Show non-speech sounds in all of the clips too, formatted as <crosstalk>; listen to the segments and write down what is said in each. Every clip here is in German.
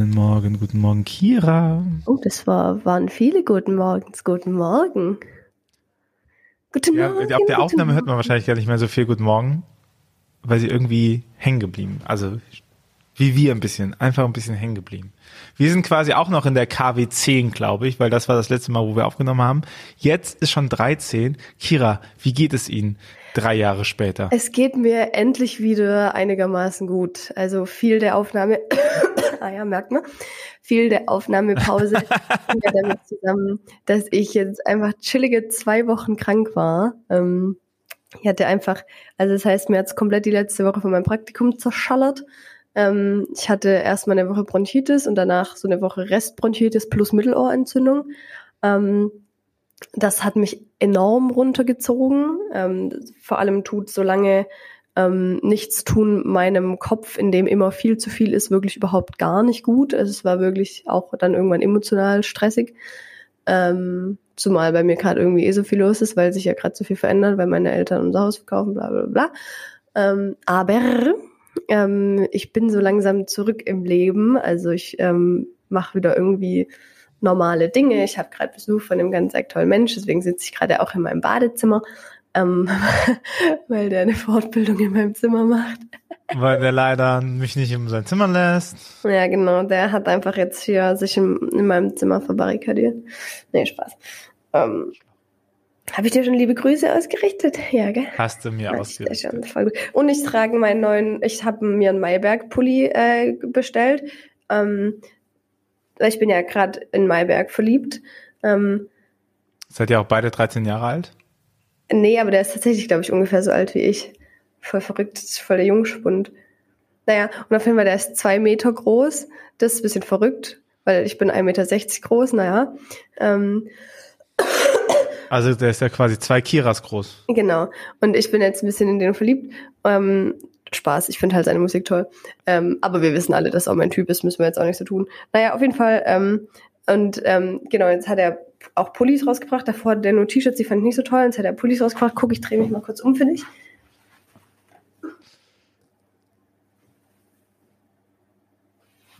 Guten Morgen, guten Morgen, Kira. Oh, das war, waren viele guten Morgens. Guten Morgen. Guten ja, Morgen. Auf der Aufnahme hört man wahrscheinlich gar nicht mehr so viel Guten Morgen, weil sie irgendwie hängen geblieben. Also wie wir ein bisschen, einfach ein bisschen hängen geblieben. Wir sind quasi auch noch in der KW 10, glaube ich, weil das war das letzte Mal, wo wir aufgenommen haben. Jetzt ist schon 13. Kira, wie geht es Ihnen? drei Jahre später? Es geht mir endlich wieder einigermaßen gut. Also viel der Aufnahme, <coughs> ah ja, merkt man, viel der Aufnahmepause <laughs> ja damit zusammen, dass ich jetzt einfach chillige zwei Wochen krank war. Ähm, ich hatte einfach, also das heißt, mir hat's komplett die letzte Woche von meinem Praktikum zerschallert. Ähm, ich hatte erstmal eine Woche Bronchitis und danach so eine Woche Restbronchitis plus Mittelohrentzündung. Ähm, das hat mich enorm runtergezogen. Ähm, vor allem tut so lange ähm, nichts tun meinem Kopf, in dem immer viel zu viel ist, wirklich überhaupt gar nicht gut. Also es war wirklich auch dann irgendwann emotional stressig. Ähm, zumal bei mir gerade irgendwie eh so viel los ist, weil sich ja gerade so viel verändert, weil meine Eltern unser Haus verkaufen, bla bla bla. Ähm, aber ähm, ich bin so langsam zurück im Leben. Also ich ähm, mache wieder irgendwie normale Dinge. Ich habe gerade Besuch von einem ganz tollen Mensch, deswegen sitze ich gerade auch in meinem Badezimmer, ähm, <laughs> weil der eine Fortbildung in meinem Zimmer macht. Weil der leider mich nicht in sein Zimmer lässt. Ja, genau. Der hat einfach jetzt hier sich in, in meinem Zimmer verbarrikadiert. Nee, Spaß. Ähm, habe ich dir schon liebe Grüße ausgerichtet? Ja, gell? Hast du mir ausgerichtet. Schon, voll gut. Und ich trage meinen neuen, ich habe mir einen Mayberg-Pulli äh, bestellt. Ähm, ich bin ja gerade in Mayberg verliebt. Ähm, Seid ihr auch beide 13 Jahre alt? Nee, aber der ist tatsächlich, glaube ich, ungefähr so alt wie ich. Voll verrückt, voll der Jungspund. Naja, und auf jeden Fall, der ist zwei Meter groß. Das ist ein bisschen verrückt, weil ich bin 1,60 Meter groß, naja. Ähm, also der ist ja quasi zwei Kiras groß. Genau. Und ich bin jetzt ein bisschen in den verliebt. Ähm, Spaß. Ich finde halt seine Musik toll. Ähm, aber wir wissen alle, dass er auch mein Typ ist, müssen wir jetzt auch nicht so tun. Naja, auf jeden Fall. Ähm, und ähm, genau, jetzt hat er auch Pullis rausgebracht. Davor der nur T-Shirts, die fand ich nicht so toll. Jetzt hat er Pullis rausgebracht. Guck, ich drehe mich mal kurz um für dich.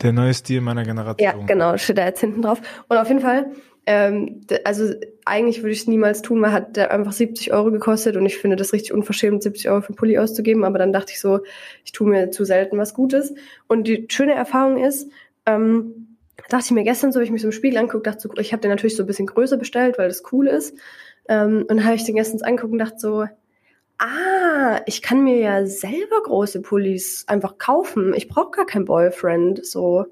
Der neue Stil meiner Generation. Ja, genau, steht da jetzt hinten drauf. Und auf jeden Fall ähm, also eigentlich würde ich es niemals tun, weil hat der einfach 70 Euro gekostet und ich finde das richtig unverschämt, 70 Euro für einen Pulli auszugeben. Aber dann dachte ich so, ich tue mir zu selten was Gutes. Und die schöne Erfahrung ist, ähm, dachte ich mir gestern so, habe ich mich so im Spiegel anguckt, dachte so, ich habe den natürlich so ein bisschen größer bestellt, weil das cool ist. Ähm, und habe ich den gestern angeguckt und dachte so, ah, ich kann mir ja selber große Pullis einfach kaufen. Ich brauche gar keinen Boyfriend. So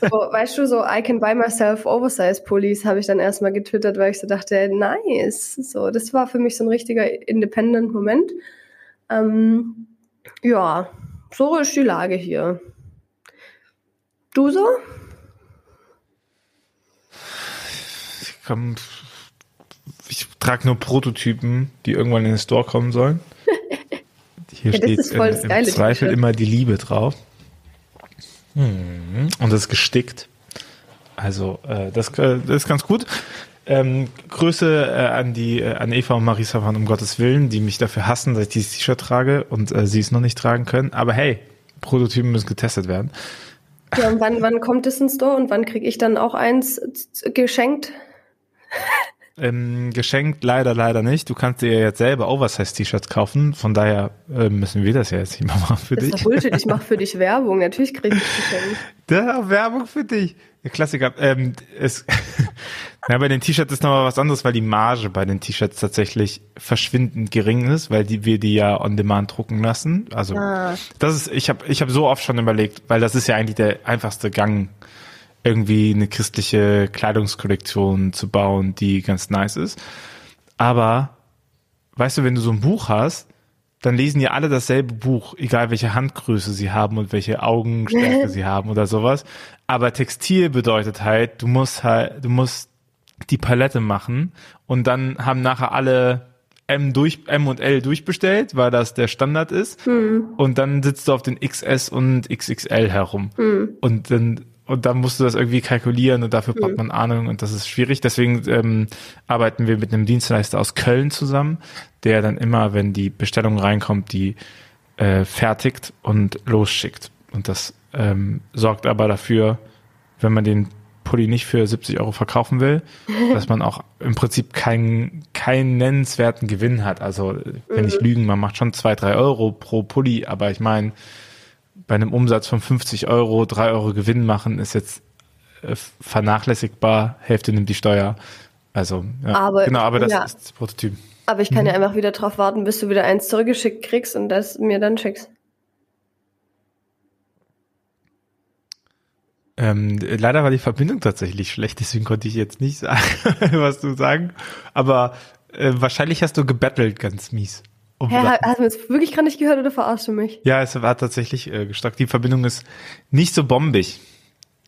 so, weißt du, so I can buy myself oversize Pullis habe ich dann erstmal getwittert, weil ich so dachte, nice. So, das war für mich so ein richtiger independent Moment. Ähm, ja, so ist die Lage hier. Du so? Ich, komm, ich trage nur Prototypen, die irgendwann in den Store kommen sollen. <laughs> Hier ja, steht im, im Zweifel immer die Liebe drauf. Mhm. Und das ist gestickt. Also äh, das, äh, das ist ganz gut. Ähm, Grüße äh, an die äh, an Eva und Marisa von um Gottes Willen, die mich dafür hassen, dass ich dieses T-Shirt trage und äh, sie es noch nicht tragen können. Aber hey, Prototypen müssen getestet werden. Ja, und wann, wann kommt es ins Store und wann kriege ich dann auch eins geschenkt? Ähm, geschenkt leider, leider nicht. Du kannst dir jetzt selber Oversize-T-Shirts kaufen. Von daher äh, müssen wir das ja jetzt nicht mehr machen für das dich. Bullshit. Ich mache für dich Werbung. Natürlich kriegst du das geschenkt. Ja, <laughs> Werbung für dich. Klassiker. Ähm, es, <laughs> ja, bei den T-Shirts ist nochmal was anderes, weil die Marge bei den T-Shirts tatsächlich verschwindend gering ist, weil die, wir die ja on demand drucken lassen. Also ah. das ist, ich habe ich hab so oft schon überlegt, weil das ist ja eigentlich der einfachste Gang irgendwie eine christliche Kleidungskollektion zu bauen, die ganz nice ist. Aber, weißt du, wenn du so ein Buch hast, dann lesen ja alle dasselbe Buch, egal welche Handgröße sie haben und welche Augenstärke <laughs> sie haben oder sowas. Aber Textil bedeutet halt, du musst halt, du musst die Palette machen und dann haben nachher alle M durch M und L durchbestellt, weil das der Standard ist. Hm. Und dann sitzt du auf den XS und XXL herum. Hm. Und dann und dann musst du das irgendwie kalkulieren und dafür braucht mhm. man Ahnung und das ist schwierig. Deswegen ähm, arbeiten wir mit einem Dienstleister aus Köln zusammen, der dann immer, wenn die Bestellung reinkommt, die äh, fertigt und losschickt. Und das ähm, sorgt aber dafür, wenn man den Pulli nicht für 70 Euro verkaufen will, <laughs> dass man auch im Prinzip keinen keinen nennenswerten Gewinn hat. Also wenn ich lügen, man macht schon zwei, drei Euro pro Pulli, aber ich meine, bei einem Umsatz von 50 Euro drei Euro Gewinn machen ist jetzt äh, vernachlässigbar. Hälfte nimmt die Steuer. Also ja, Aber- genau, aber das ja. ist das Prototyp. Aber ich kann Mhm. ja einfach wieder drauf warten, bis du wieder eins zurückgeschickt kriegst und das mir dann schickst. Ähm, leider war die Verbindung tatsächlich schlecht, deswegen konnte ich jetzt nicht <laughs> sagen, was du sagen. Aber äh, wahrscheinlich hast du gebettelt, ganz mies. Um Hä, Sachen. hast du jetzt wirklich gerade nicht gehört oder verarschst du mich? Ja, es war tatsächlich äh, gestockt. Die Verbindung ist nicht so bombig.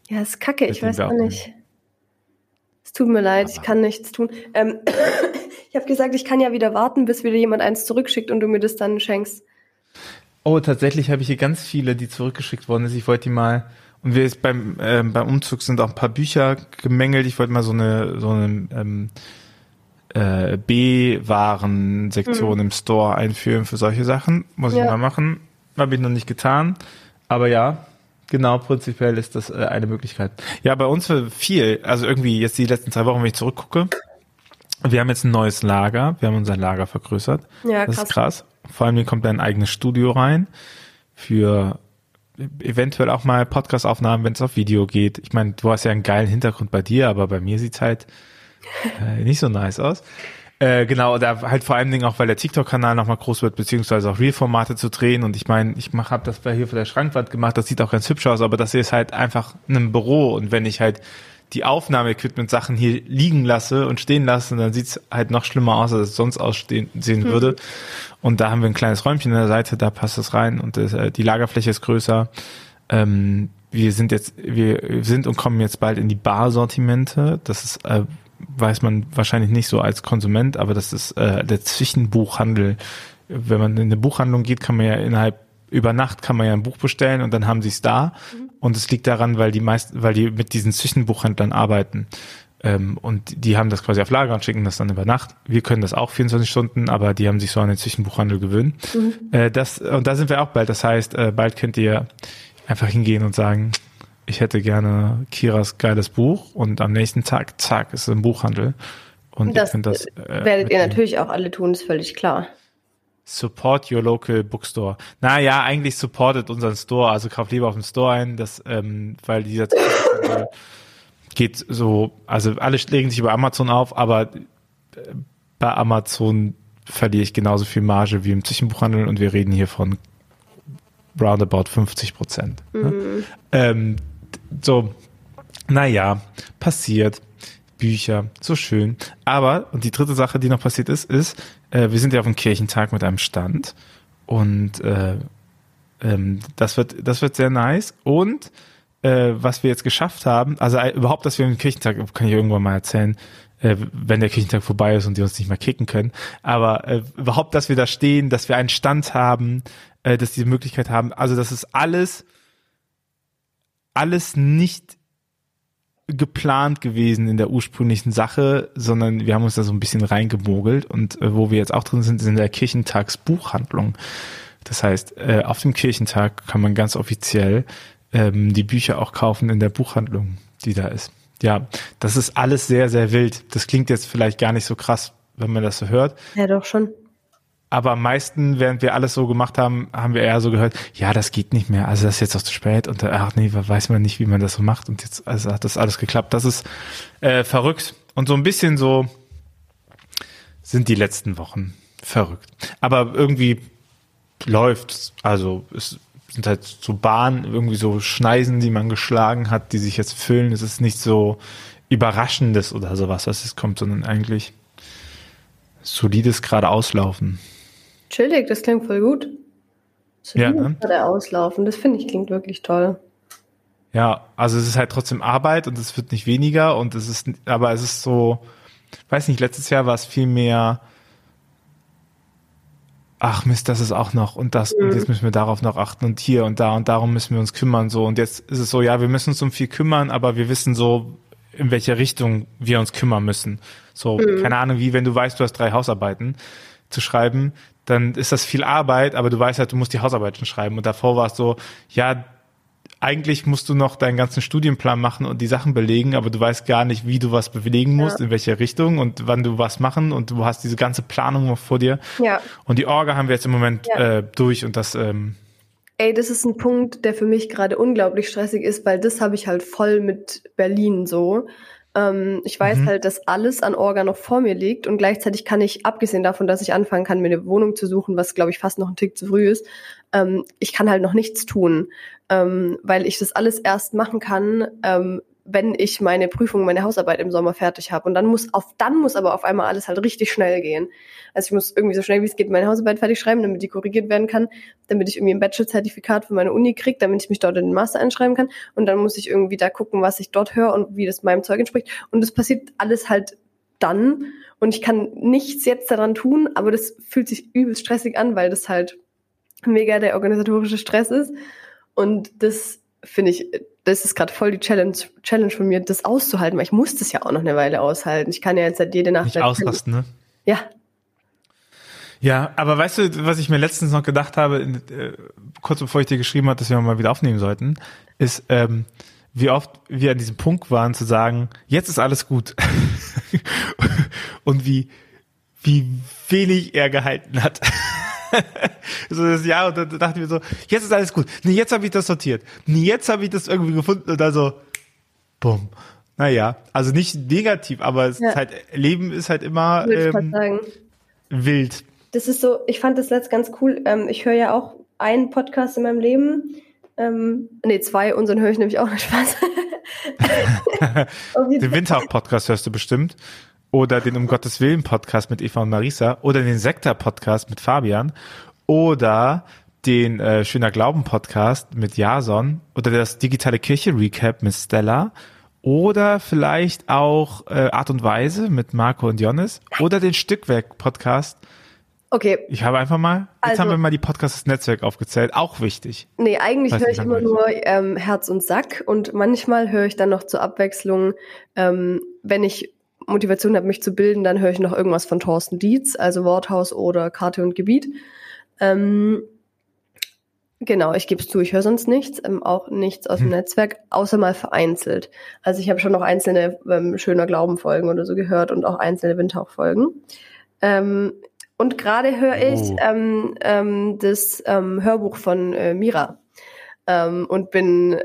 Ja, ist kacke, ich weiß auch nicht. Es tut mir leid, ich kann nichts tun. Ähm, <coughs> ich habe gesagt, ich kann ja wieder warten, bis wieder jemand eins zurückschickt und du mir das dann schenkst. Oh, tatsächlich habe ich hier ganz viele, die zurückgeschickt worden sind. Ich wollte die mal, und wir jetzt beim, ähm, beim Umzug sind auch ein paar Bücher gemängelt. Ich wollte mal so eine, so eine ähm, äh, B-Waren-Sektion im Store einführen für solche Sachen. Muss ich Ja. mal machen. Habe ich noch nicht getan. Aber ja, genau, prinzipiell ist das äh, eine Möglichkeit. Ja, bei uns war viel, also irgendwie jetzt die letzten zwei Wochen, wenn ich zurückgucke, wir haben jetzt ein neues Lager, wir haben unser Lager vergrößert. Ja, Das krass. ist krass. Vor allem hier kommt ein eigenes Studio rein für eventuell auch mal Podcast-Aufnahmen, wenn es auf Video geht. Ich meine, du hast ja einen geilen Hintergrund bei dir, aber bei mir sieht's halt äh, nicht so nice aus. Äh, genau, da halt vor allen Dingen auch, weil der TikTok-Kanal nochmal groß wird, beziehungsweise auch Real-Formate zu drehen. Und ich meine, ich mach, hab das bei hier vor der Schrankwand gemacht, das sieht auch ganz hübsch aus, aber das hier ist halt einfach ein Büro. Und wenn ich halt die Aufnahmeequipment-Sachen hier liegen lasse und stehen lasse, dann sieht's halt noch schlimmer aus, als es sonst aussehen sehen würde. Und da haben wir ein kleines Räumchen an der Seite, da passt es rein und das, äh, die Lagerfläche ist größer. Ähm, wir sind jetzt, wir sind und kommen jetzt bald in die Bar-Sortimente. Das ist, äh, weiß man wahrscheinlich nicht so als Konsument, aber das ist äh, der Zwischenbuchhandel. Wenn man in eine Buchhandlung geht, kann man ja innerhalb über Nacht kann man ja ein Buch bestellen und dann haben sie es da. Und es liegt daran, weil die meisten, weil die mit diesen Zwischenbuchhändlern arbeiten. Ähm, und die haben das quasi auf Lager und schicken das dann über Nacht. Wir können das auch 24 Stunden, aber die haben sich so an den Zwischenbuchhandel gewöhnt. Äh, das, und da sind wir auch bald. Das heißt, äh, bald könnt ihr einfach hingehen und sagen, ich hätte gerne Kiras geiles Buch und am nächsten Tag, zack, ist es im Buchhandel. Und Das, ihr das. äh, werdet ihr natürlich auch alle tun, ist völlig klar. Support your local bookstore. Naja, eigentlich supportet unseren Store, also kauft lieber auf dem Store ein, das, ähm, weil dieser geht so, also alle legen sich über Amazon auf, aber äh, bei Amazon verliere ich genauso viel Marge wie im Zwischenbuchhandel und wir reden hier von roundabout 50 Prozent. Ne? Ähm, so, naja, passiert. Bücher, so schön. Aber, und die dritte Sache, die noch passiert ist, ist, äh, wir sind ja auf dem Kirchentag mit einem Stand und äh, ähm, das wird, das wird sehr nice. Und äh, was wir jetzt geschafft haben, also äh, überhaupt, dass wir im Kirchentag, kann ich irgendwann mal erzählen, äh, wenn der Kirchentag vorbei ist und die uns nicht mehr kicken können, aber äh, überhaupt, dass wir da stehen, dass wir einen Stand haben, äh, dass die Möglichkeit haben, also das ist alles, alles nicht geplant gewesen in der ursprünglichen Sache, sondern wir haben uns da so ein bisschen reingemogelt und äh, wo wir jetzt auch drin sind, ist in der Kirchentagsbuchhandlung. Das heißt, äh, auf dem Kirchentag kann man ganz offiziell ähm, die Bücher auch kaufen in der Buchhandlung, die da ist. Ja, das ist alles sehr, sehr wild. Das klingt jetzt vielleicht gar nicht so krass, wenn man das so hört. Ja, doch schon. Aber am meisten, während wir alles so gemacht haben, haben wir eher so gehört, ja, das geht nicht mehr. Also das ist jetzt auch zu spät und äh, ach nee, weiß man nicht, wie man das so macht. Und jetzt also hat das alles geklappt. Das ist äh, verrückt. Und so ein bisschen so sind die letzten Wochen verrückt. Aber irgendwie läuft's. Also es sind halt so Bahnen, irgendwie so Schneisen, die man geschlagen hat, die sich jetzt füllen. Es ist nicht so Überraschendes oder sowas, was es kommt, sondern eigentlich solides geradeauslaufen. Chillig, das klingt voll gut. So Ja, ne? auslaufen, das finde ich klingt wirklich toll. Ja, also es ist halt trotzdem Arbeit und es wird nicht weniger und es ist, aber es ist so, weiß nicht, letztes Jahr war es viel mehr, ach Mist, das ist auch noch und das und jetzt müssen wir darauf noch achten und hier und da und darum müssen wir uns kümmern so und jetzt ist es so, ja, wir müssen uns um viel kümmern, aber wir wissen so, in welche Richtung wir uns kümmern müssen. So, keine Ahnung, wie wenn du weißt, du hast drei Hausarbeiten zu schreiben, dann ist das viel Arbeit, aber du weißt halt, du musst die Hausarbeiten schreiben und davor war es so, ja, eigentlich musst du noch deinen ganzen Studienplan machen und die Sachen belegen, aber du weißt gar nicht, wie du was belegen musst, ja. in welche Richtung und wann du was machen und du hast diese ganze Planung noch vor dir. Ja. Und die Orga haben wir jetzt im Moment ja. äh, durch und das. Ähm, Ey, das ist ein Punkt, der für mich gerade unglaublich stressig ist, weil das habe ich halt voll mit Berlin so. Ähm, ich weiß mhm. halt, dass alles an Orga noch vor mir liegt und gleichzeitig kann ich, abgesehen davon, dass ich anfangen kann, mir eine Wohnung zu suchen, was glaube ich fast noch ein Tick zu früh ist, ähm, ich kann halt noch nichts tun, ähm, weil ich das alles erst machen kann, ähm, wenn ich meine Prüfung, meine Hausarbeit im Sommer fertig habe. Und dann muss auf, dann muss aber auf einmal alles halt richtig schnell gehen. Also ich muss irgendwie so schnell wie es geht meine Hausarbeit fertig schreiben, damit die korrigiert werden kann, damit ich irgendwie ein Bachelor-Zertifikat für meine Uni kriege, damit ich mich dort in den Master einschreiben kann. Und dann muss ich irgendwie da gucken, was ich dort höre und wie das meinem Zeug entspricht. Und das passiert alles halt dann. Und ich kann nichts jetzt daran tun, aber das fühlt sich übelst stressig an, weil das halt mega der organisatorische Stress ist. Und das finde ich, das ist gerade voll die Challenge, Challenge von mir, das auszuhalten, weil ich muss das ja auch noch eine Weile aushalten. Ich kann ja jetzt seit jede Nacht. Nicht ausrasten, ne? Ja. Ja, aber weißt du, was ich mir letztens noch gedacht habe, äh, kurz bevor ich dir geschrieben habe, dass wir mal wieder aufnehmen sollten, ist, ähm, wie oft wir an diesem Punkt waren zu sagen, jetzt ist alles gut. <laughs> Und wie, wie wenig er gehalten hat. <laughs> <laughs> so das Jahr und dann dachte ich mir so, jetzt ist alles gut. Nee, jetzt habe ich das sortiert. Nee, jetzt habe ich das irgendwie gefunden und dann so, bumm. Naja, also nicht negativ, aber es ja. ist halt, Leben ist halt immer ähm, wild. Das ist so, ich fand das letzt ganz cool. Ähm, ich höre ja auch einen Podcast in meinem Leben. Ähm, nee, zwei, unseren höre ich nämlich auch nicht Spaß. <laughs> <laughs> Den Winter-Podcast hörst du bestimmt oder den Um Gottes Willen Podcast mit Eva und Marisa. Oder den Sektor Podcast mit Fabian. Oder den äh, Schöner Glauben Podcast mit Jason. Oder das digitale Kirche Recap mit Stella. Oder vielleicht auch äh, Art und Weise mit Marco und Jonas oder den Stückwerk Podcast. Okay. Ich habe einfach mal, jetzt also, haben wir mal die Podcasts Netzwerk aufgezählt, auch wichtig. Nee, eigentlich höre ich immer nur ähm, Herz und Sack. Und manchmal höre ich dann noch zur Abwechslung, ähm, wenn ich Motivation habe, mich zu bilden, dann höre ich noch irgendwas von Thorsten Dietz, also Worthaus oder Karte und Gebiet. Ähm, genau, ich gebe es zu, ich höre sonst nichts, ähm, auch nichts aus dem hm. Netzwerk, außer mal vereinzelt. Also ich habe schon noch einzelne ähm, schöner Glaubenfolgen oder so gehört und auch einzelne Windhauchfolgen. Ähm, und gerade höre ich oh. ähm, ähm, das ähm, Hörbuch von äh, Mira und bin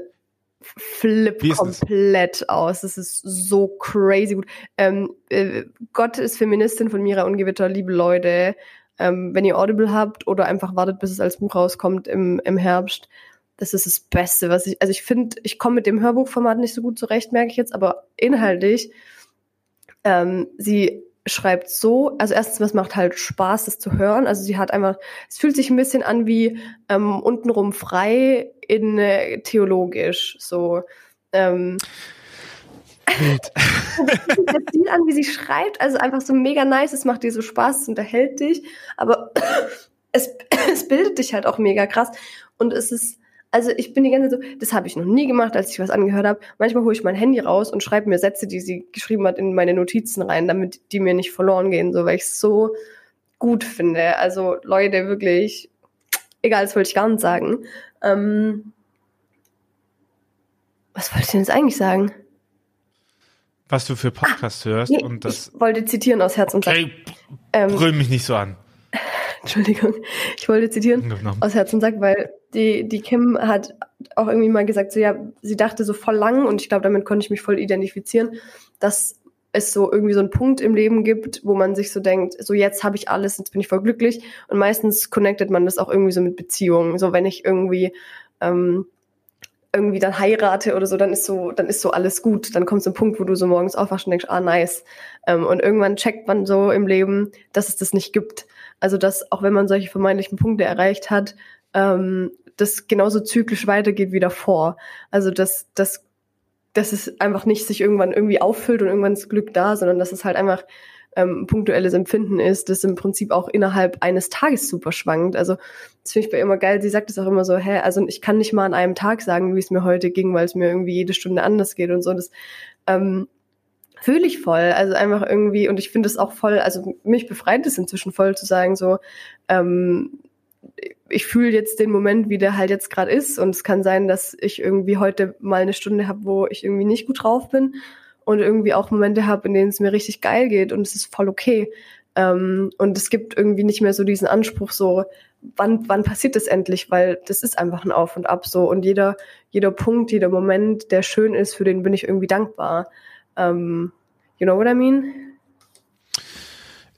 flipp komplett es? aus. Es ist so crazy gut. Ähm, äh, Gott ist Feministin von Mira Ungewitter, liebe Leute. Ähm, wenn ihr Audible habt oder einfach wartet, bis es als Buch rauskommt im, im Herbst, das ist das Beste, was ich, also ich finde, ich komme mit dem Hörbuchformat nicht so gut zurecht, merke ich jetzt, aber inhaltlich, ähm, sie schreibt so, also erstens, was macht halt Spaß, das zu hören. Also sie hat einfach, es fühlt sich ein bisschen an wie ähm, untenrum frei in äh, theologisch. So. Ähm, Bild. das Stil an, wie sie schreibt, also einfach so mega nice, es macht dir so Spaß, es unterhält dich, aber <coughs> es, <coughs> es bildet dich halt auch mega krass. Und es ist, also ich bin die ganze Zeit so, das habe ich noch nie gemacht, als ich was angehört habe. Manchmal hole ich mein Handy raus und schreibe mir Sätze, die sie geschrieben hat, in meine Notizen rein, damit die mir nicht verloren gehen, so weil ich es so gut finde. Also Leute, wirklich, egal, das wollte ich gar nicht sagen. Ähm, was wollte ich denn jetzt eigentlich sagen? Was du für Podcasts ah, hörst nee, und das. Ich wollte zitieren aus Herz und Sack. Okay, ähm, brüll mich nicht so an. <laughs> Entschuldigung, ich wollte zitieren aus Herz und Sack, weil die, die Kim hat auch irgendwie mal gesagt, so ja, sie dachte so voll lang und ich glaube, damit konnte ich mich voll identifizieren, dass es so irgendwie so einen Punkt im Leben gibt, wo man sich so denkt, so jetzt habe ich alles, jetzt bin ich voll glücklich und meistens connectet man das auch irgendwie so mit Beziehungen. So wenn ich irgendwie ähm, irgendwie dann heirate oder so, dann ist so, dann ist so alles gut. Dann kommt so ein Punkt, wo du so morgens aufwachst und denkst, ah nice. Ähm, und irgendwann checkt man so im Leben, dass es das nicht gibt. Also dass auch wenn man solche vermeintlichen Punkte erreicht hat, ähm, das genauso zyklisch weitergeht wie davor. Also dass, dass, dass es einfach nicht sich irgendwann irgendwie auffüllt und irgendwann ist Glück da, sondern dass es halt einfach ähm, punktuelles Empfinden ist, das im Prinzip auch innerhalb eines Tages super schwankt. Also das finde ich bei ihr immer geil. Sie sagt es auch immer so, hä, also ich kann nicht mal an einem Tag sagen, wie es mir heute ging, weil es mir irgendwie jede Stunde anders geht und so. Das ähm, fühle ich voll. Also einfach irgendwie, und ich finde es auch voll, also mich befreit es inzwischen voll zu sagen, so, ähm, ich fühle jetzt den Moment, wie der halt jetzt gerade ist. Und es kann sein, dass ich irgendwie heute mal eine Stunde habe, wo ich irgendwie nicht gut drauf bin und irgendwie auch Momente habe, in denen es mir richtig geil geht und es ist voll okay. Ähm, und es gibt irgendwie nicht mehr so diesen Anspruch, so, wann, wann passiert das endlich? Weil das ist einfach ein Auf und Ab so. Und jeder, jeder Punkt, jeder Moment, der schön ist, für den bin ich irgendwie dankbar. Ähm, you know what I mean?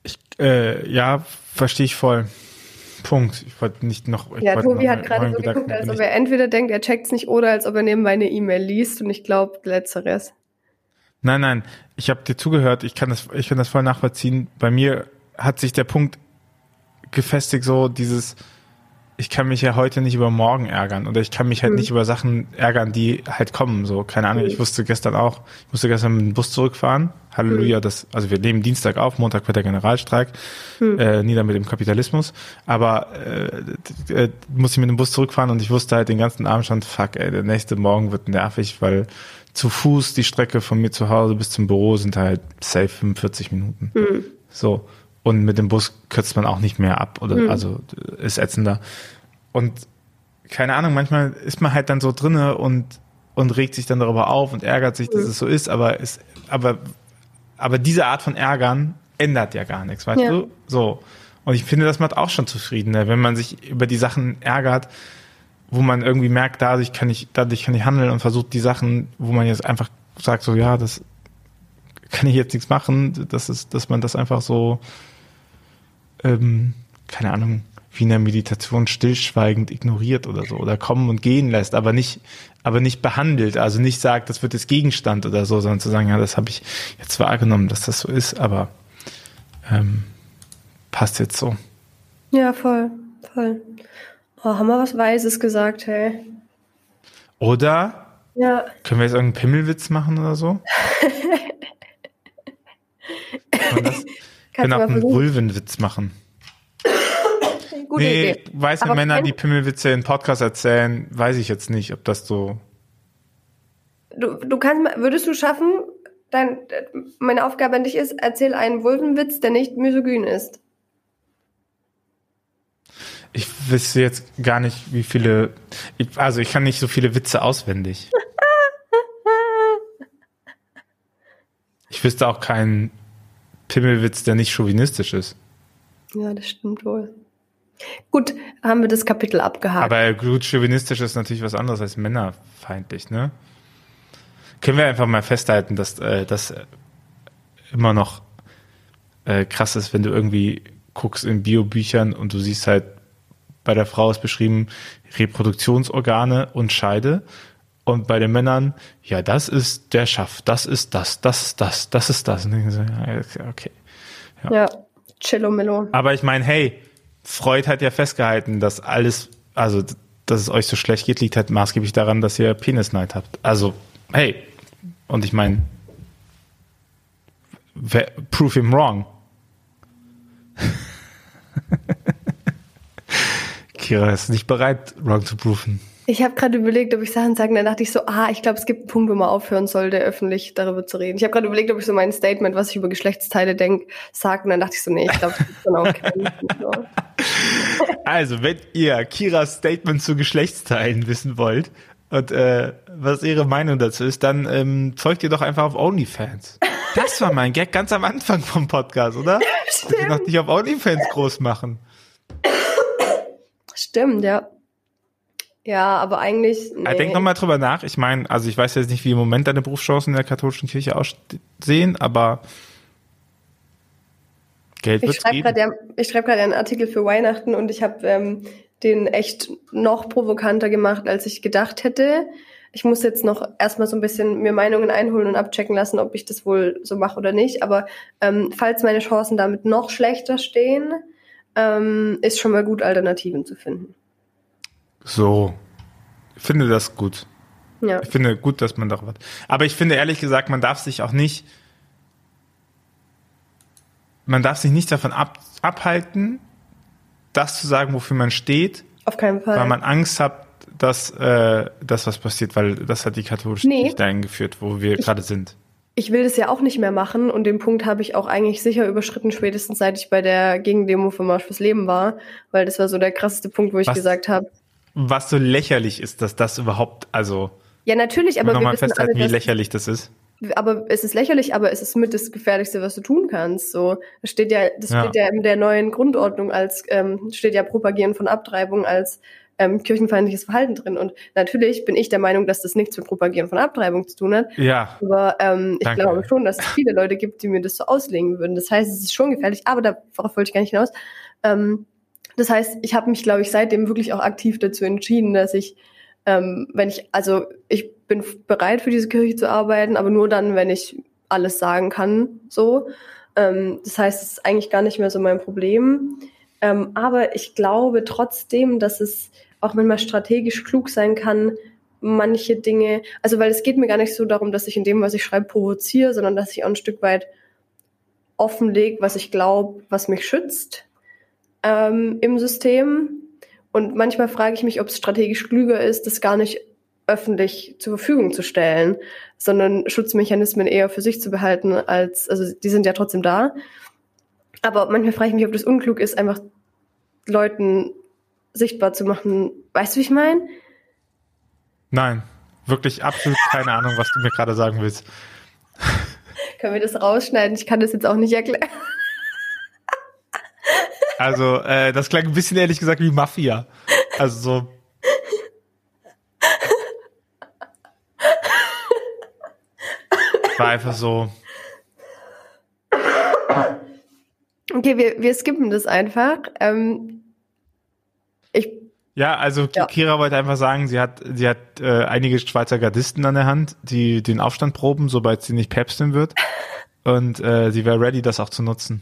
Ich, äh, ja, verstehe ich voll. Punkt. Ich wollte nicht noch. ja, Tobi noch hat gerade so geguckt, als ob er entweder denkt, er checkt es nicht oder als ob er nebenbei eine E-Mail liest und ich glaube, letzteres. Nein, nein, ich habe dir zugehört, ich kann das, ich kann das voll nachvollziehen. Bei mir hat sich der Punkt gefestigt, so dieses, ich kann mich ja heute nicht über morgen ärgern oder ich kann mich halt mhm. nicht über Sachen ärgern, die halt kommen. So, keine Ahnung, ich wusste gestern auch, ich musste gestern mit dem Bus zurückfahren. Halleluja, mhm. das, also wir nehmen Dienstag auf, Montag wird der Generalstreik, mhm. äh, nieder mit dem Kapitalismus. Aber äh, äh, musste ich mit dem Bus zurückfahren und ich wusste halt den ganzen Abend schon, fuck, ey, der nächste Morgen wird nervig, weil zu Fuß die Strecke von mir zu Hause bis zum Büro sind halt safe 45 Minuten. Mhm. So. Und mit dem Bus kürzt man auch nicht mehr ab oder mhm. also ist ätzender. Und keine Ahnung, manchmal ist man halt dann so drinne und und regt sich dann darüber auf und ärgert sich, dass mhm. es so ist, aber es aber aber diese Art von Ärgern ändert ja gar nichts, weißt ja. du? So. Und ich finde, das macht auch schon zufriedener, wenn man sich über die Sachen ärgert, wo man irgendwie merkt, dadurch kann ich, dadurch kann ich handeln und versucht die Sachen, wo man jetzt einfach sagt, so ja, das kann ich jetzt nichts machen, das ist, dass man das einfach so, ähm, keine Ahnung, wie in der Meditation stillschweigend ignoriert oder so oder kommen und gehen lässt, aber nicht, aber nicht behandelt, also nicht sagt, das wird jetzt Gegenstand oder so, sondern zu sagen, ja, das habe ich jetzt wahrgenommen, dass das so ist, aber ähm, passt jetzt so. Ja, voll, voll. Oh, haben wir was Weises gesagt, hey. Oder? Ja. Können wir jetzt irgendeinen Pimmelwitz machen oder so? <laughs> Kann können auch einen Vulvenwitz machen. <coughs> Gute nee, Idee. weiße Aber Männer, die Pimmelwitze in Podcast erzählen, weiß ich jetzt nicht, ob das so. Du, du kannst, würdest du schaffen, dein, meine Aufgabe an dich ist, erzähl einen Vulvenwitz, der nicht misogyn ist. Ich wüsste jetzt gar nicht, wie viele. Ich, also ich kann nicht so viele Witze auswendig. <laughs> ich wüsste auch keinen Pimmelwitz, der nicht chauvinistisch ist. Ja, das stimmt wohl. Gut, haben wir das Kapitel abgehakt. Aber gut, chauvinistisch ist natürlich was anderes als männerfeindlich, ne? Können wir einfach mal festhalten, dass äh, das immer noch äh, krass ist, wenn du irgendwie guckst in Biobüchern und du siehst halt bei der Frau ist beschrieben Reproduktionsorgane und Scheide. Und bei den Männern, ja, das ist der Schaft, das ist das, das ist das, das ist das. Okay. Ja, ja Chillomillo. Aber ich meine, hey, Freud hat ja festgehalten, dass alles, also dass es euch so schlecht geht, liegt halt maßgeblich daran, dass ihr Penisneid habt. Also, hey, und ich meine, prove him wrong. <laughs> Kira ist nicht bereit, wrong zu proven. Ich habe gerade überlegt, ob ich Sachen sagen, dann dachte ich so, ah, ich glaube, es gibt einen Punkt, wo man aufhören sollte, öffentlich darüber zu reden. Ich habe gerade überlegt, ob ich so mein Statement, was ich über Geschlechtsteile denke, sage. Und dann dachte ich so, nee, ich glaube, das ist dann auch kein <laughs> Also, wenn ihr Kiras Statement zu Geschlechtsteilen wissen wollt und äh, was ihre Meinung dazu ist, dann ähm, folgt ihr doch einfach auf OnlyFans. Das war mein Gag ganz am Anfang vom Podcast, oder? <laughs> Stimmt. Dass wir noch nicht auf OnlyFans groß machen. Stimmt, ja. Ja, aber eigentlich. Nee. Denk nochmal drüber nach. Ich meine, also ich weiß jetzt nicht, wie im Moment deine Berufschancen in der katholischen Kirche aussehen, aber Geld wird Ich schreibe gerade schreib gerade einen Artikel für Weihnachten und ich habe ähm, den echt noch provokanter gemacht, als ich gedacht hätte. Ich muss jetzt noch erstmal so ein bisschen mir Meinungen einholen und abchecken lassen, ob ich das wohl so mache oder nicht. Aber ähm, falls meine Chancen damit noch schlechter stehen, ähm, ist schon mal gut, Alternativen zu finden. So, ich finde das gut. Ja. Ich finde gut, dass man darüber. Aber ich finde ehrlich gesagt, man darf sich auch nicht, man darf sich nicht davon ab, abhalten, das zu sagen, wofür man steht. Auf keinen Fall. Weil man Angst hat, dass äh, das was passiert, weil das hat die katholische nee. Kirche eingeführt, wo wir gerade sind. ich will das ja auch nicht mehr machen und den Punkt habe ich auch eigentlich sicher überschritten, spätestens seit ich bei der Gegendemo für Marsch fürs Leben war, weil das war so der krasseste Punkt, wo ich was, gesagt habe. Was so lächerlich ist, dass das überhaupt, also. Ja, natürlich, aber wir wissen alle, wie lächerlich das ist. Aber es ist lächerlich, aber es ist mit das Gefährlichste, was du tun kannst. So, das steht ja, das ja. steht ja in der neuen Grundordnung als ähm, steht ja Propagieren von Abtreibung als ähm, kirchenfeindliches Verhalten drin. Und natürlich bin ich der Meinung, dass das nichts mit Propagieren von Abtreibung zu tun hat. Ja. Aber ähm, ich Danke. glaube schon, dass es viele Leute gibt, die mir das so auslegen würden. Das heißt, es ist schon gefährlich, aber darauf wollte ich gar nicht hinaus. Ähm, das heißt, ich habe mich, glaube ich, seitdem wirklich auch aktiv dazu entschieden, dass ich, ähm, wenn ich, also ich bin bereit für diese Kirche zu arbeiten, aber nur dann, wenn ich alles sagen kann, so. Ähm, das heißt, es ist eigentlich gar nicht mehr so mein Problem. Ähm, aber ich glaube trotzdem, dass es auch manchmal strategisch klug sein kann, manche Dinge, also weil es geht mir gar nicht so darum, dass ich in dem, was ich schreibe, provoziere, sondern dass ich auch ein Stück weit offenlege, was ich glaube, was mich schützt ähm, im System. Und manchmal frage ich mich, ob es strategisch klüger ist, das gar nicht öffentlich zur Verfügung zu stellen, sondern Schutzmechanismen eher für sich zu behalten, als, also die sind ja trotzdem da. Aber manchmal frage ich mich, ob das unklug ist, einfach Leuten sichtbar zu machen. Weißt du, wie ich meine? Nein, wirklich absolut keine Ahnung, was du mir gerade sagen willst. Können wir das rausschneiden? Ich kann das jetzt auch nicht erklären. Also, äh, das klang ein bisschen ehrlich gesagt wie Mafia. Also so. War einfach so. Okay, wir, wir skippen das einfach. Ähm, ich, ja, also ja. Kira wollte einfach sagen, sie hat, sie hat äh, einige Schweizer Gardisten an der Hand, die den Aufstand proben, sobald sie nicht Päpstin wird. Und äh, sie wäre ready, das auch zu nutzen.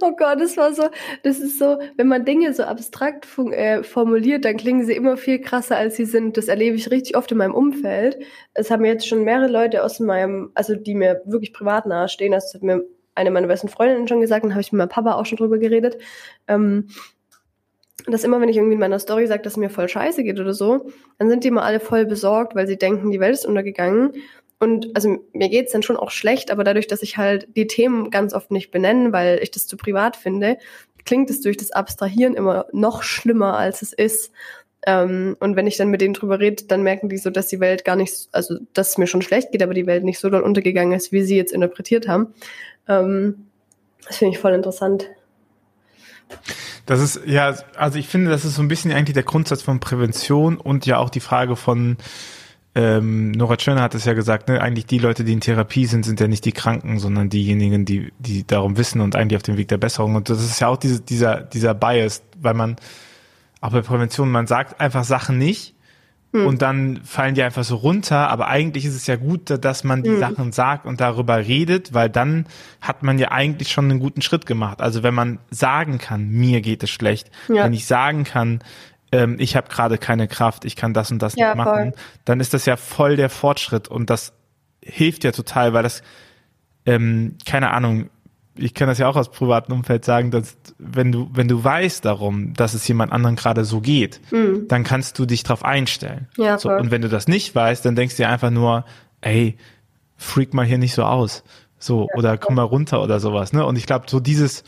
Oh Gott, das war so, das ist so, wenn man Dinge so abstrakt äh, formuliert, dann klingen sie immer viel krasser, als sie sind. Das erlebe ich richtig oft in meinem Umfeld. Es haben jetzt schon mehrere Leute aus meinem, also die mir wirklich privat nahestehen, das hat mir eine meiner besten Freundinnen schon gesagt, dann habe ich mit meinem Papa auch schon drüber geredet, ähm, dass immer, wenn ich irgendwie in meiner Story sage, dass es mir voll scheiße geht oder so, dann sind die immer alle voll besorgt, weil sie denken, die Welt ist untergegangen. Und also mir geht's dann schon auch schlecht, aber dadurch, dass ich halt die Themen ganz oft nicht benenne, weil ich das zu privat finde, klingt es durch das Abstrahieren immer noch schlimmer, als es ist. Ähm, und wenn ich dann mit denen drüber rede, dann merken die so, dass die Welt gar nicht, also dass es mir schon schlecht geht, aber die Welt nicht so doll untergegangen ist, wie sie jetzt interpretiert haben. Ähm, das finde ich voll interessant. Das ist, ja, also ich finde, das ist so ein bisschen eigentlich der Grundsatz von Prävention und ja auch die Frage von, ähm, Nora Tschirner hat es ja gesagt, ne, eigentlich die Leute, die in Therapie sind, sind ja nicht die Kranken, sondern diejenigen, die, die darum wissen und eigentlich auf dem Weg der Besserung. Und das ist ja auch diese, dieser, dieser Bias, weil man, auch bei Prävention, man sagt einfach Sachen nicht, hm. und dann fallen die einfach so runter. Aber eigentlich ist es ja gut, dass man die hm. Sachen sagt und darüber redet, weil dann hat man ja eigentlich schon einen guten Schritt gemacht. Also wenn man sagen kann, mir geht es schlecht, ja. wenn ich sagen kann, ähm, ich habe gerade keine Kraft, ich kann das und das ja, nicht machen, voll. dann ist das ja voll der Fortschritt und das hilft ja total, weil das, ähm, keine Ahnung, ich kann das ja auch aus privatem Umfeld sagen, dass wenn du, wenn du weißt darum, dass es jemand anderen gerade so geht, mhm. dann kannst du dich darauf einstellen. Ja, so, und wenn du das nicht weißt, dann denkst du dir einfach nur, ey, freak mal hier nicht so aus. So, ja, oder komm mal runter oder sowas, ne? Und ich glaube, so dieses,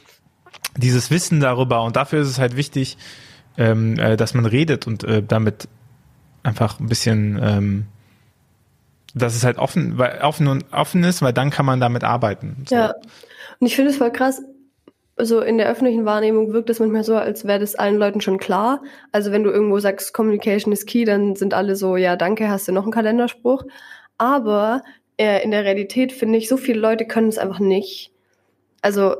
dieses Wissen darüber, und dafür ist es halt wichtig, ähm, äh, dass man redet und äh, damit einfach ein bisschen ähm, dass es halt offen, weil offen und offen ist, weil dann kann man damit arbeiten. So. Ja, und ich finde es voll krass, also in der öffentlichen Wahrnehmung wirkt es manchmal so, als wäre das allen Leuten schon klar. Also wenn du irgendwo sagst, Communication is key, dann sind alle so, ja, danke, hast du noch einen Kalenderspruch. Aber äh, in der Realität finde ich, so viele Leute können es einfach nicht. Also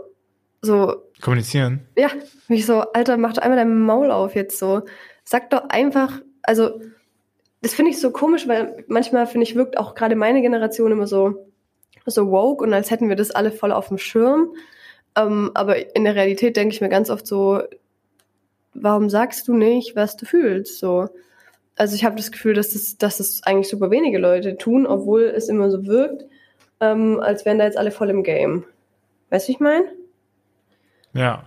so. Kommunizieren. Ja, mich so, Alter, mach doch einmal dein Maul auf jetzt so. Sag doch einfach, also das finde ich so komisch, weil manchmal finde ich, wirkt auch gerade meine Generation immer so, so woke und als hätten wir das alle voll auf dem Schirm. Ähm, aber in der Realität denke ich mir ganz oft so, warum sagst du nicht, was du fühlst? So. Also ich habe das Gefühl, dass das, dass das eigentlich super wenige Leute tun, obwohl es immer so wirkt, ähm, als wären da jetzt alle voll im Game. Weißt du, ich meine? Ja.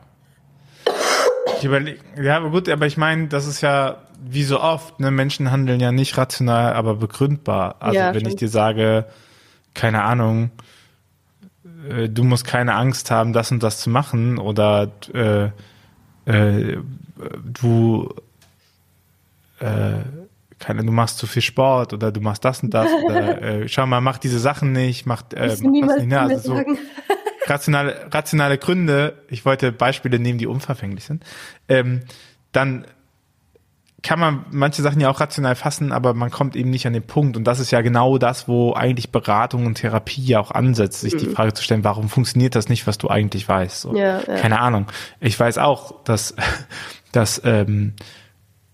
Ich überleg, ja, aber gut, aber ich meine, das ist ja wie so oft, ne, Menschen handeln ja nicht rational, aber begründbar. Also ja, wenn stimmt. ich dir sage, keine Ahnung, äh, du musst keine Angst haben, das und das zu machen oder äh, äh, du äh, keine, du machst zu viel Sport oder du machst das und das oder <laughs> äh, schau mal, mach diese Sachen nicht, mach, äh, mach das nicht. Ne? Also so rationale, rationale Gründe, ich wollte Beispiele nehmen, die unverfänglich sind, ähm, dann kann man manche Sachen ja auch rational fassen, aber man kommt eben nicht an den Punkt. Und das ist ja genau das, wo eigentlich Beratung und Therapie ja auch ansetzt, sich mhm. die Frage zu stellen, warum funktioniert das nicht, was du eigentlich weißt? So, ja, ja. Keine Ahnung. Ich weiß auch, dass, <laughs> dass ähm,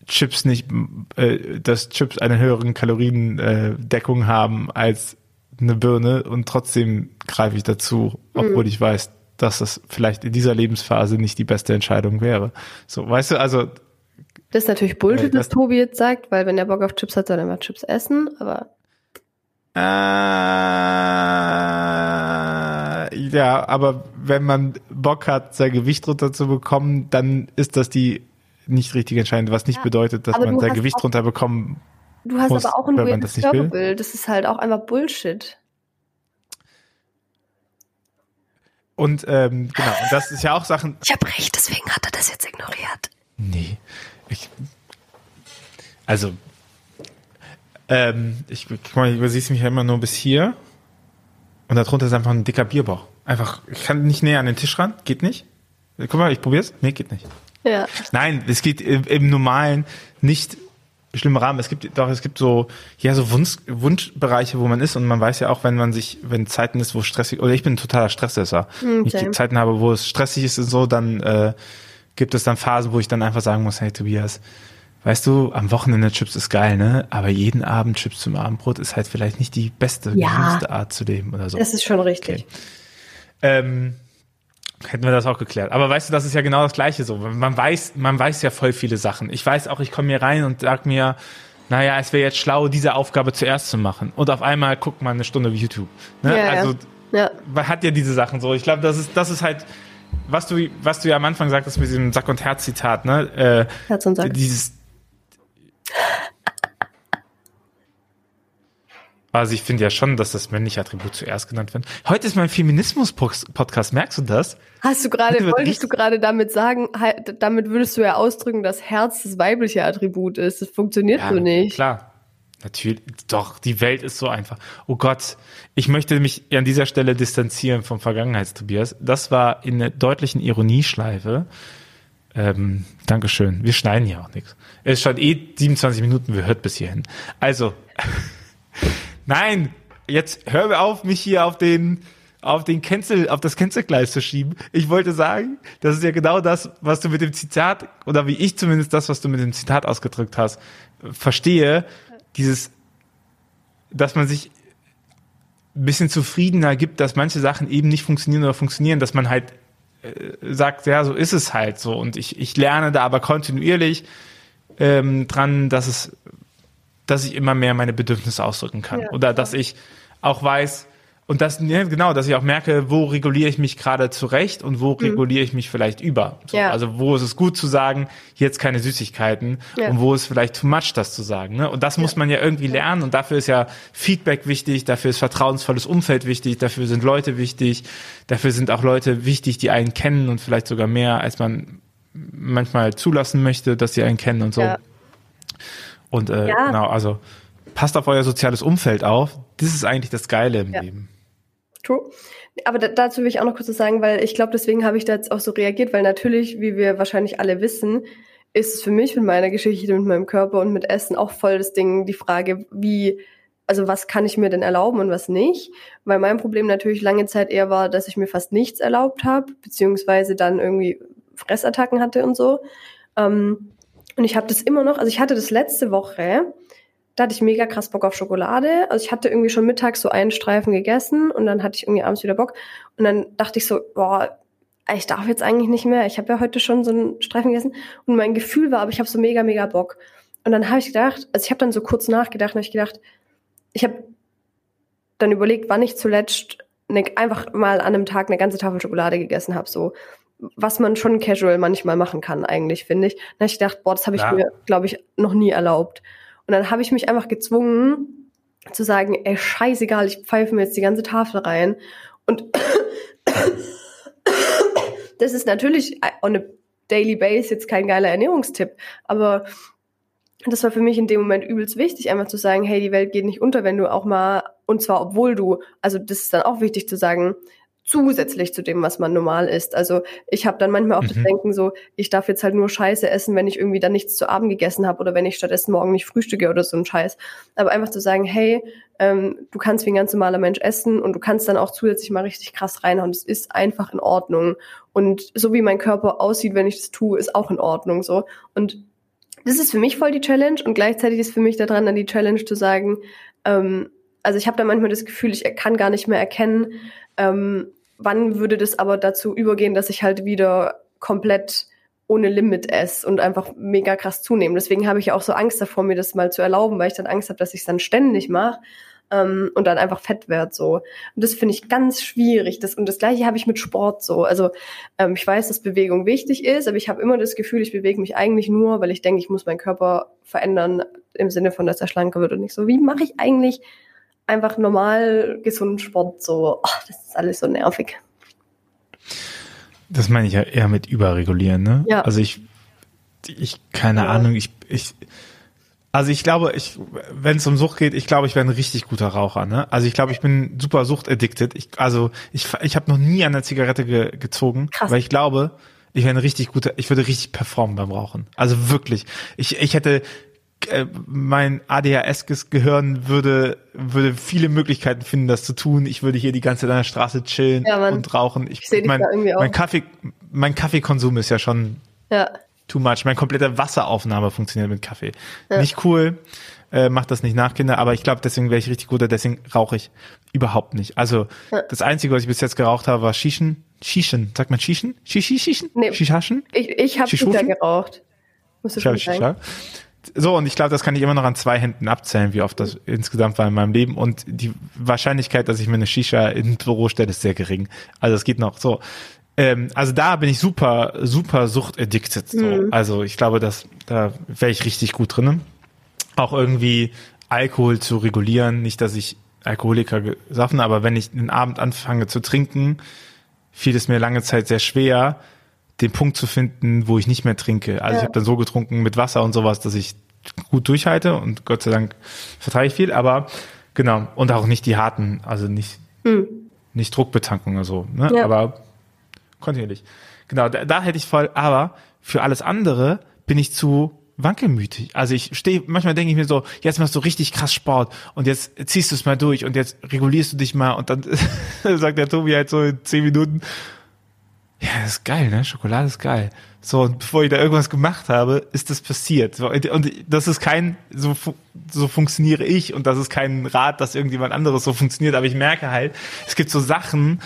Chips nicht, äh, dass Chips eine höhere Kaloriendeckung äh, haben als eine Birne und trotzdem greife ich dazu, obwohl mhm. ich weiß, dass das vielleicht in dieser Lebensphase nicht die beste Entscheidung wäre. So, weißt du, also das ist natürlich Bullshit, was Tobi jetzt sagt, weil wenn er Bock auf Chips hat, soll er mal Chips essen, aber. Äh, ja, aber wenn man Bock hat, sein Gewicht runterzubekommen, dann ist das die nicht richtige Entscheidung, was nicht ja, bedeutet, dass man sein Gewicht runterbekommen Du hast muss, aber auch ein weirdes Körperbild. Das ist halt auch einfach Bullshit. Und ähm, genau, und das ist ja auch Sachen. Ich habe recht, deswegen hat er das jetzt ignoriert. Nee. Ich, also, ähm, ich, guck mal, du siehst mich ja immer nur bis hier. Und darunter ist einfach ein dicker Bierbauch. Einfach, ich kann nicht näher an den Tisch ran, geht nicht. Guck mal, ich probier's. Nee, geht nicht. Ja. Nein, es geht im, im normalen nicht schlimme Rahmen. Es gibt doch, es gibt so, ja, so Wunsch, Wunschbereiche, wo man ist und man weiß ja auch, wenn man sich, wenn Zeiten ist, wo stressig, oder ich bin ein totaler Stressesser. Okay. Ich Zeiten habe, wo es stressig ist und so, dann äh, gibt es dann Phasen, wo ich dann einfach sagen muss, hey Tobias, weißt du, am Wochenende Chips ist geil, ne? Aber jeden Abend Chips zum Abendbrot ist halt vielleicht nicht die beste, ja, gesündeste Art zu leben oder so. Das ist schon richtig. Okay. Ähm, hätten wir das auch geklärt. Aber weißt du, das ist ja genau das Gleiche so. Man weiß, man weiß ja voll viele Sachen. Ich weiß auch, ich komme hier rein und sag mir, naja, es wäre jetzt schlau, diese Aufgabe zuerst zu machen. Und auf einmal guckt man eine Stunde YouTube. Ne? Ja, also ja. man hat ja diese Sachen so. Ich glaube, das ist, das ist halt was du, was du ja am Anfang sagtest mit diesem Sack und Herz Zitat, ne? Äh, Herz und Sack. Dieses. Also ich finde ja schon, dass das männliche Attribut zuerst genannt wird. Heute ist mein Feminismus-Podcast, merkst du das? Hast du gerade, wolltest du gerade damit sagen, damit würdest du ja ausdrücken, dass Herz das weibliche Attribut ist. Das funktioniert ja, so nicht. Klar. Natürlich, doch, die Welt ist so einfach. Oh Gott, ich möchte mich an dieser Stelle distanzieren vom Vergangenheitstobias. Das war in einer deutlichen Ironieschleife. Ähm, Dankeschön. Wir schneiden hier auch nichts. Es scheint eh 27 Minuten, wir hört bis hierhin. Also, <laughs> nein, jetzt hör mir auf, mich hier auf den, auf den Cancel, auf das Cancelgleis zu schieben. Ich wollte sagen, das ist ja genau das, was du mit dem Zitat, oder wie ich zumindest das, was du mit dem Zitat ausgedrückt hast, verstehe, dieses, dass man sich ein bisschen zufriedener gibt, dass manche Sachen eben nicht funktionieren oder funktionieren, dass man halt äh, sagt, ja, so ist es halt so. Und ich, ich lerne da aber kontinuierlich ähm, dran, dass es, dass ich immer mehr meine Bedürfnisse ausdrücken kann. Ja. Oder dass ich auch weiß, und das, ja, genau, dass ich auch merke, wo reguliere ich mich gerade zurecht und wo mhm. reguliere ich mich vielleicht über. So, ja. Also wo ist es gut zu sagen, jetzt keine Süßigkeiten ja. und wo ist vielleicht too much, das zu sagen. Ne? Und das ja. muss man ja irgendwie lernen und dafür ist ja Feedback wichtig, dafür ist vertrauensvolles Umfeld wichtig, dafür sind Leute wichtig, dafür sind auch Leute wichtig, die einen kennen und vielleicht sogar mehr, als man manchmal zulassen möchte, dass sie einen kennen und so. Und äh, genau, also passt auf euer soziales Umfeld auf. Das ist eigentlich das Geile im Leben. True. Aber da, dazu will ich auch noch kurz was sagen, weil ich glaube, deswegen habe ich da jetzt auch so reagiert, weil natürlich, wie wir wahrscheinlich alle wissen, ist es für mich mit meiner Geschichte, mit meinem Körper und mit Essen auch voll das Ding, die Frage, wie, also was kann ich mir denn erlauben und was nicht? Weil mein Problem natürlich lange Zeit eher war, dass ich mir fast nichts erlaubt habe, beziehungsweise dann irgendwie Fressattacken hatte und so. Ähm, und ich habe das immer noch, also ich hatte das letzte Woche, da hatte ich mega krass Bock auf Schokolade. Also ich hatte irgendwie schon mittags so einen Streifen gegessen und dann hatte ich irgendwie abends wieder Bock. Und dann dachte ich so, boah, ich darf jetzt eigentlich nicht mehr. Ich habe ja heute schon so einen Streifen gegessen. Und mein Gefühl war, aber ich habe so mega, mega Bock. Und dann habe ich gedacht, also ich habe dann so kurz nachgedacht und habe ich gedacht, ich habe dann überlegt, wann ich zuletzt ne, einfach mal an einem Tag eine ganze Tafel Schokolade gegessen habe. So, was man schon casual manchmal machen kann, eigentlich, finde ich. Dann habe ich gedacht, boah, das habe ich ja. mir, glaube ich, noch nie erlaubt. Und dann habe ich mich einfach gezwungen, zu sagen, ey, scheißegal, ich pfeife mir jetzt die ganze Tafel rein. Und <coughs> das ist natürlich on a daily base jetzt kein geiler Ernährungstipp, aber das war für mich in dem Moment übelst wichtig, einfach zu sagen, hey, die Welt geht nicht unter, wenn du auch mal, und zwar obwohl du, also das ist dann auch wichtig zu sagen, zusätzlich zu dem, was man normal isst. Also ich habe dann manchmal auch mhm. das Denken so, ich darf jetzt halt nur Scheiße essen, wenn ich irgendwie dann nichts zu Abend gegessen habe oder wenn ich stattdessen morgen nicht frühstücke oder so ein Scheiß. Aber einfach zu sagen, hey, ähm, du kannst wie ein ganz normaler Mensch essen und du kannst dann auch zusätzlich mal richtig krass reinhauen. Das ist einfach in Ordnung. Und so wie mein Körper aussieht, wenn ich das tue, ist auch in Ordnung so. Und das ist für mich voll die Challenge und gleichzeitig ist für mich daran dann die Challenge zu sagen, ähm, also ich habe da manchmal das Gefühl, ich kann gar nicht mehr erkennen, ähm, wann würde das aber dazu übergehen, dass ich halt wieder komplett ohne Limit esse und einfach mega krass zunehme. Deswegen habe ich auch so Angst davor, mir das mal zu erlauben, weil ich dann Angst habe, dass ich es dann ständig mache ähm, und dann einfach fett werd so. Und das finde ich ganz schwierig. Das, und das gleiche habe ich mit Sport so. Also ähm, ich weiß, dass Bewegung wichtig ist, aber ich habe immer das Gefühl, ich bewege mich eigentlich nur, weil ich denke, ich muss meinen Körper verändern im Sinne von, dass er schlanker wird und nicht so. Wie mache ich eigentlich einfach normal gesunden Sport so, oh, das ist alles so nervig. Das meine ich ja eher mit überregulieren, ne? Ja. Also ich, ich, keine ja. Ahnung, ich, ich, also ich glaube, ich, wenn es um Sucht geht, ich glaube, ich wäre ein richtig guter Raucher, ne? Also ich glaube, ich bin super suchtaddicted. Ich, also ich, ich habe noch nie an der Zigarette ge, gezogen, Krass. weil ich glaube, ich wäre ein richtig guter, ich würde richtig performen beim Rauchen. Also wirklich. Ich, ich hätte äh, mein ADHS-Gehirn würde, würde viele Möglichkeiten finden, das zu tun. Ich würde hier die ganze Zeit an der Straße chillen ja, und rauchen. Ich, ich mein, mein Kaffee, mein Kaffeekonsum ist ja schon ja. too much. Meine komplette Wasseraufnahme funktioniert mit Kaffee. Ja. Nicht cool. Äh, macht das nicht nach, Kinder, aber ich glaube, deswegen wäre ich richtig gut, deswegen rauche ich überhaupt nicht. Also das Einzige, was ich bis jetzt geraucht habe, war Shishen. Shishen, sagt man Shishen? Shishi, Shishen? Nee. Shishaschen? Ich, ich habe Shisha geraucht. Musst du schon sagen so, und ich glaube, das kann ich immer noch an zwei Händen abzählen, wie oft das insgesamt war in meinem Leben. Und die Wahrscheinlichkeit, dass ich mir eine Shisha ins Büro stelle, ist sehr gering. Also es geht noch so. Ähm, also da bin ich super, super suchtaddicted. So. Mhm. Also ich glaube, dass da wäre ich richtig gut drin. Auch irgendwie Alkohol zu regulieren. Nicht, dass ich Alkoholiker gesoffen, aber wenn ich den Abend anfange zu trinken, fiel es mir lange Zeit sehr schwer, den Punkt zu finden, wo ich nicht mehr trinke. Also ja. ich habe dann so getrunken mit Wasser und sowas, dass ich gut durchhalte und Gott sei Dank vertrage ich viel, aber genau, und auch nicht die harten, also nicht, hm. nicht Druckbetankung oder so, ne? Ja. aber kontinuierlich. Genau, da, da hätte ich voll, aber für alles andere bin ich zu wankelmütig. Also ich stehe, manchmal denke ich mir so, jetzt machst du richtig krass Sport und jetzt ziehst du es mal durch und jetzt regulierst du dich mal und dann <laughs> sagt der Tobi halt so in zehn Minuten, ja, das ist geil, ne? Schokolade ist geil. So, und bevor ich da irgendwas gemacht habe, ist das passiert. So, und das ist kein, so, so funktioniere ich und das ist kein Rat, dass irgendjemand anderes so funktioniert, aber ich merke halt, es gibt so Sachen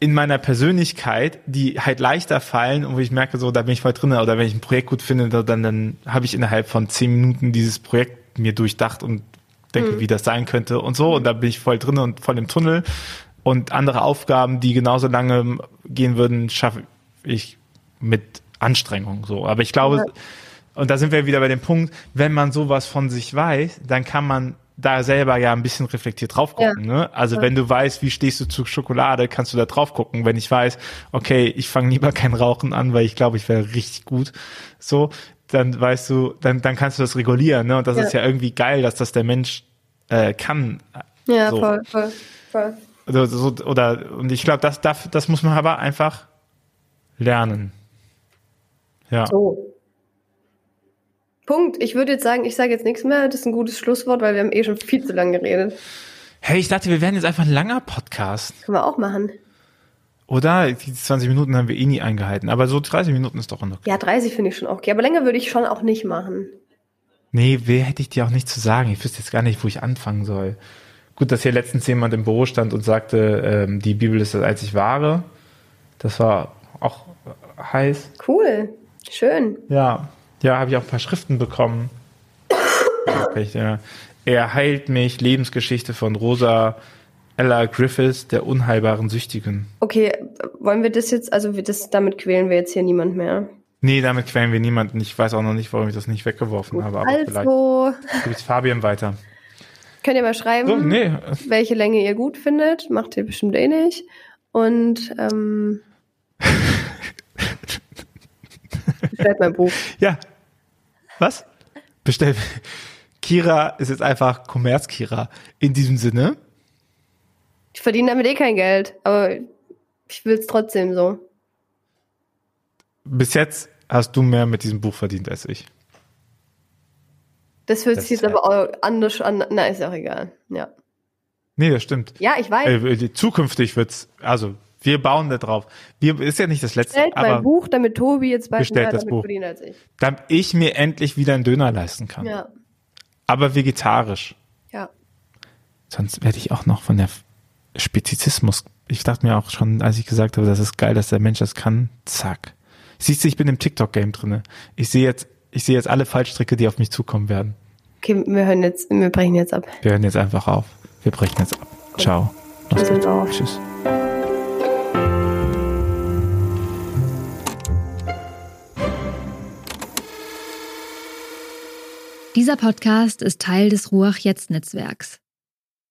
in meiner Persönlichkeit, die halt leichter fallen und wo ich merke, so, da bin ich voll drin, oder wenn ich ein Projekt gut finde, dann, dann habe ich innerhalb von zehn Minuten dieses Projekt mir durchdacht und denke, mhm. wie das sein könnte und so, und da bin ich voll drin und voll im Tunnel und andere Aufgaben, die genauso lange gehen würden, schaffe ich mit Anstrengung so. Aber ich glaube, ja. und da sind wir wieder bei dem Punkt, wenn man sowas von sich weiß, dann kann man da selber ja ein bisschen reflektiert drauf gucken. Ja. Ne? Also ja. wenn du weißt, wie stehst du zu Schokolade, kannst du da drauf gucken. Wenn ich weiß, okay, ich fange lieber kein Rauchen an, weil ich glaube, ich wäre richtig gut. So, dann weißt du, dann, dann kannst du das regulieren. Ne? Und das ja. ist ja irgendwie geil, dass das der Mensch äh, kann. Ja, so. voll, voll, voll. Oder, so, oder und ich glaube, das, das, das muss man aber einfach lernen. Ja. So. Punkt. Ich würde jetzt sagen, ich sage jetzt nichts mehr. Das ist ein gutes Schlusswort, weil wir haben eh schon viel zu lange geredet. Hey, ich dachte, wir werden jetzt einfach ein langer Podcast. Können wir auch machen. Oder? Die 20 Minuten haben wir eh nie eingehalten. Aber so 30 Minuten ist doch noch. Okay. Ja, 30 finde ich schon okay. Aber länger würde ich schon auch nicht machen. Nee, wer hätte ich dir auch nicht zu sagen. Ich wüsste jetzt gar nicht, wo ich anfangen soll. Gut, dass hier letztens jemand im Büro stand und sagte, ähm, die Bibel ist das einzig wahre. Das war auch heiß. Cool, schön. Ja, ja, habe ich auch ein paar Schriften bekommen. <coughs> ja. Er heilt mich, Lebensgeschichte von Rosa Ella Griffiths, der unheilbaren Süchtigen. Okay, wollen wir das jetzt, also das, damit quälen wir jetzt hier niemand mehr. Nee, damit quälen wir niemanden. Ich weiß auch noch nicht, warum ich das nicht weggeworfen Gut, habe. Aber also. vielleicht gebe ich Fabian weiter. Könnt ihr mal schreiben, So, nee. welche Länge ihr gut findet. Macht ihr bestimmt eh nicht. Und ähm, <laughs> bestellt mein Buch. Ja. Was? Bestell. Kira ist jetzt einfach Kommerz-Kira. In diesem Sinne. Ich verdiene damit eh kein Geld, aber ich will es trotzdem so. Bis jetzt hast du mehr mit diesem Buch verdient als ich. Das hört Das sich jetzt aber auch anders an. Na, ist auch egal. Ja. Nee, das stimmt. Ja, ich weiß. Äh, zukünftig wird's, also wir bauen da drauf. Wir, ist ja nicht das letzte, Bestellt mein aber Buch, damit Tobi jetzt bald Bestellt mehr das Buch. verdient als ich. damit ich mir endlich wieder einen Döner leisten kann. Ja. Aber vegetarisch. Ja. Sonst werde ich auch noch von der Spezizismus. Ich dachte mir auch schon, als ich gesagt habe, das ist geil, dass der Mensch das kann. Zack. Siehst du, ich bin im TikTok-Game drinne. Ich sehe jetzt, ich sehe jetzt alle Fallstricke, die auf mich zukommen werden. Okay, wir hören jetzt, wir brechen jetzt ab. Wir hören jetzt einfach auf. Wir brechen jetzt ab. Ciao. Mach's gut. auf. Tschüss. Dieser Podcast ist Teil des Ruach Jetzt Netzwerks.